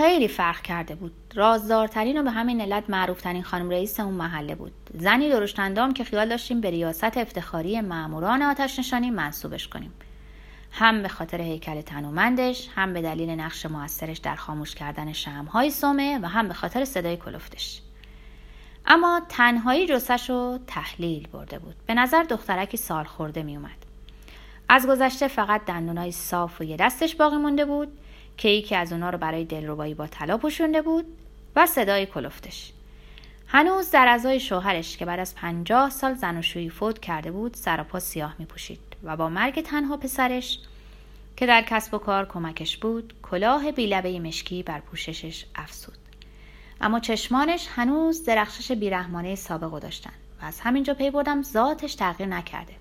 خیلی فرق کرده بود. رازدارترین و به همین علت معروفترین خانم رئیس اون محله بود. زنی درشتندام که خیال داشتیم به ریاست افتخاری معموران آتش نشانی منصوبش کنیم. هم به خاطر هیکل تنومندش هم به دلیل نقش موثرش در خاموش کردن شمهای سومه و هم به خاطر صدای کلفتش. اما تنهایی جسش رو تحلیل برده بود. به نظر دخترکی سال خورده می اومد از گذشته فقط دندونای صاف و یه دستش باقی مونده بود. که یکی از اونا رو برای دلربایی با طلا پوشونده بود و صدای کلفتش. هنوز در ازای شوهرش که بعد از پنجاه سال زن و شویی فوت کرده بود سر و پا سیاه می پوشید و با مرگ تنها پسرش که در کسب و کار کمکش بود کلاه بیلبه مشکی بر پوششش افسود اما چشمانش هنوز درخشش بیرحمانه سابقو داشتن و از همینجا پی بردم ذاتش تغییر نکرده.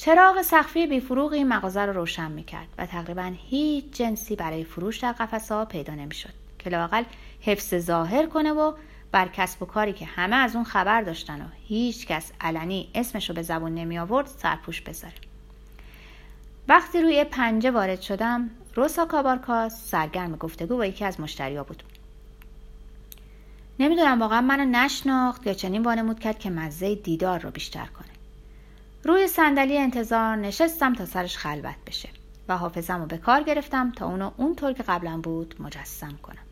چراغ سخفی بیفروغ این مغازه رو روشن می‌کرد و تقریبا هیچ جنسی برای فروش در قفسه پیدا نمی‌شد که لاقل حفظ ظاهر کنه و بر کسب و کاری که همه از اون خبر داشتن و هیچ کس علنی اسمش رو به زبون نمی آورد سرپوش بذاره. وقتی روی پنجه وارد شدم روسا کابارکاس سرگرم گفتگو با یکی از مشتریا بود. نمی‌دونم واقعا منو نشناخت یا چنین وانمود کرد که مزه دیدار رو بیشتر کنه. روی صندلی انتظار نشستم تا سرش خلوت بشه و حافظم رو به کار گرفتم تا اونو اونطور که قبلا بود مجسم کنم.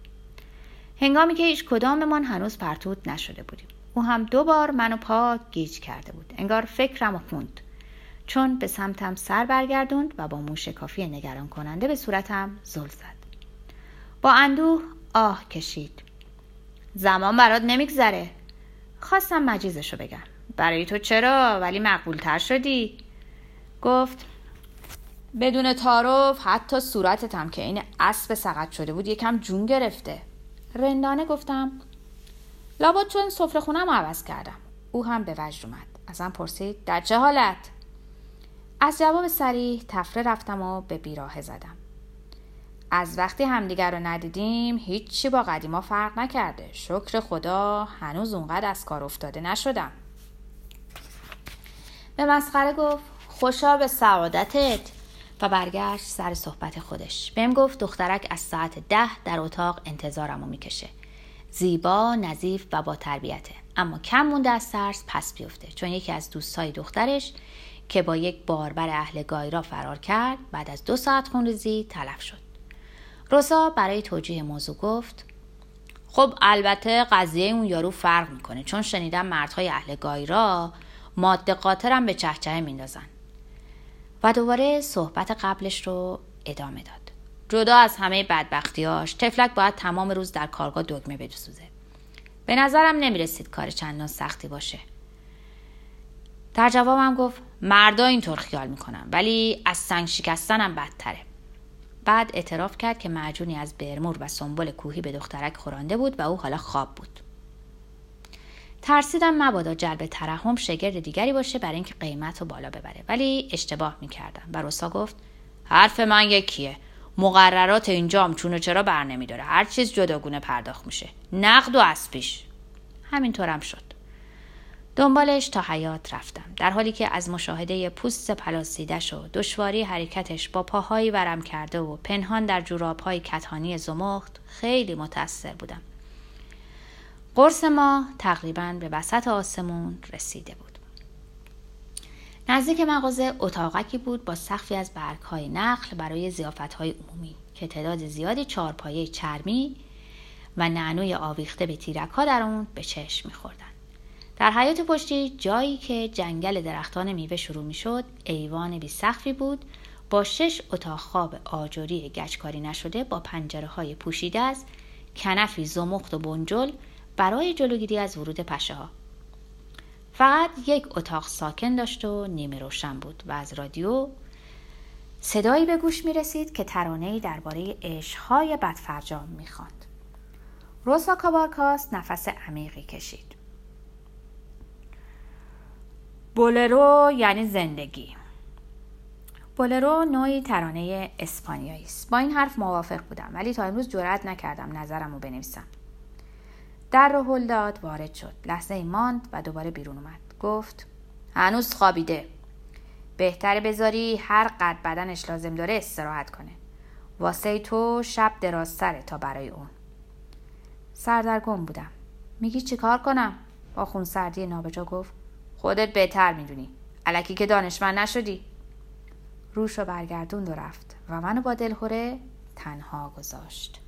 هنگامی که هیچ کداممان هنوز پرتود نشده بودیم. او هم دو بار منو پاک گیج کرده بود. انگار فکرم و خوند. چون به سمتم سر برگردوند و با موش کافی نگران کننده به صورتم زل زد. با اندوه آه کشید. زمان برات نمیگذره. خواستم مجیزشو بگم. برای تو چرا؟ ولی مقبولتر شدی. گفت بدون تعارف حتی صورتتم که این اسب سقط شده بود یکم جون گرفته. رندانه گفتم لابد چون سفره خونم عوض کردم. او هم به وجد اومد. ازم پرسید در چه حالت؟ از جواب سریح تفره رفتم و به بیراه زدم. از وقتی همدیگر رو ندیدیم هیچی با قدیما فرق نکرده. شکر خدا هنوز اونقدر از کار افتاده نشدم. به مسخره گفت خوشا به سعادتت. و برگشت سر صحبت خودش. بهم گفت دخترک از ساعت ده در اتاق انتظارمو می‌کشه. زیبا نظیف و با تربیته. اما کم مونده از ترس پس بیفته. چون یکی از دوستای دخترش که با یک باربر اهل گایرا فرار کرد بعد از دو ساعت خونریزی تلف شد. روسا برای توجیه موضوع گفت خب البته قضیه اون یارو فرق می‌کنه. چون شنیدم مردهای اهل گایرا ماده قاطرم به چهچه میندازن. و دوباره صحبت قبلش رو ادامه داد. جدا از همه بدبختیاش تفلک باید تمام روز در کارگاه دگمه بسوزه به نظرم نمی‌رسید کار چندان سختی باشه. در جوابم گفت مردا اینطور خیال می‌کنن ولی از سنگ شکستنم بدتره. بعد اعتراف کرد که معجونی از برمور و سنبل کوهی به دخترک خورانده بود و او حالا خواب بود. ترسیدم مبادا جلب ترحم شگرد دیگری باشه برای اینکه قیمت رو بالا ببره. ولی اشتباه می‌کردم. و روسا گفت حرف من یکیه. مقررات اینجام چون و چرا بر نمیداره. هر چیز جداگونه پرداخت میشه. نقد و از پیش همینطورم شد. دنبالش تا حیات رفتم. در حالی که از مشاهده پوست پلاسیدش و دشواری حرکتش با پاهایی ورم کرده و پنهان در جورابهای کتانی زمخت خیلی متأثر بودم. قرص ما تقریبا به وسط آسمون رسیده بود. نزدیک مغازه اتاقکی بود با سقفی از برگهای نخل برای های عمومی که تعداد زیادی چارپایه چرمی و نعنوی آویخته به تیرک ها در اون به چشم میخوردن. در حیات پشتی جایی که جنگل درختان میوه شروع می‌شد ایوان بی سقفی بود. با شش اتاق خواب آجوری گچکاری نشده با پنجره های پوشیده از کنفی زمخت و بنجل برای جلوگیری از ورود پشه ها. فقط یک اتاق ساکن داشت و نیمه روشن بود و از رادیو صدایی به گوش می رسید که ترانه‌ای درباره عشقهای بدفرجام می خواند. روسا کابارکاس نفس عمیقی کشید. بولرو یعنی زندگی بولرو نوعی ترانه اسپانیایی است با این حرف موافق بودم ولی تا امروز جرأت نکردم نظرم رو بنویسم در رو هل داد وارد شد. لحظه ای ماند و دوباره بیرون اومد. گفت هنوز خوابیده. بهتره بذاری هر قد بدنش لازم داره استراحت کنه. واسه تو شب دراز سره تا برای اون. سردرگم بودم. میگی چیکار کنم؟ با خون سردی نابجا گفت خودت بهتر می‌دونی. علکی که دانشمند نشدی. روش رو برگردوند و رفت. و منو با دلهوره تنها گذاشت.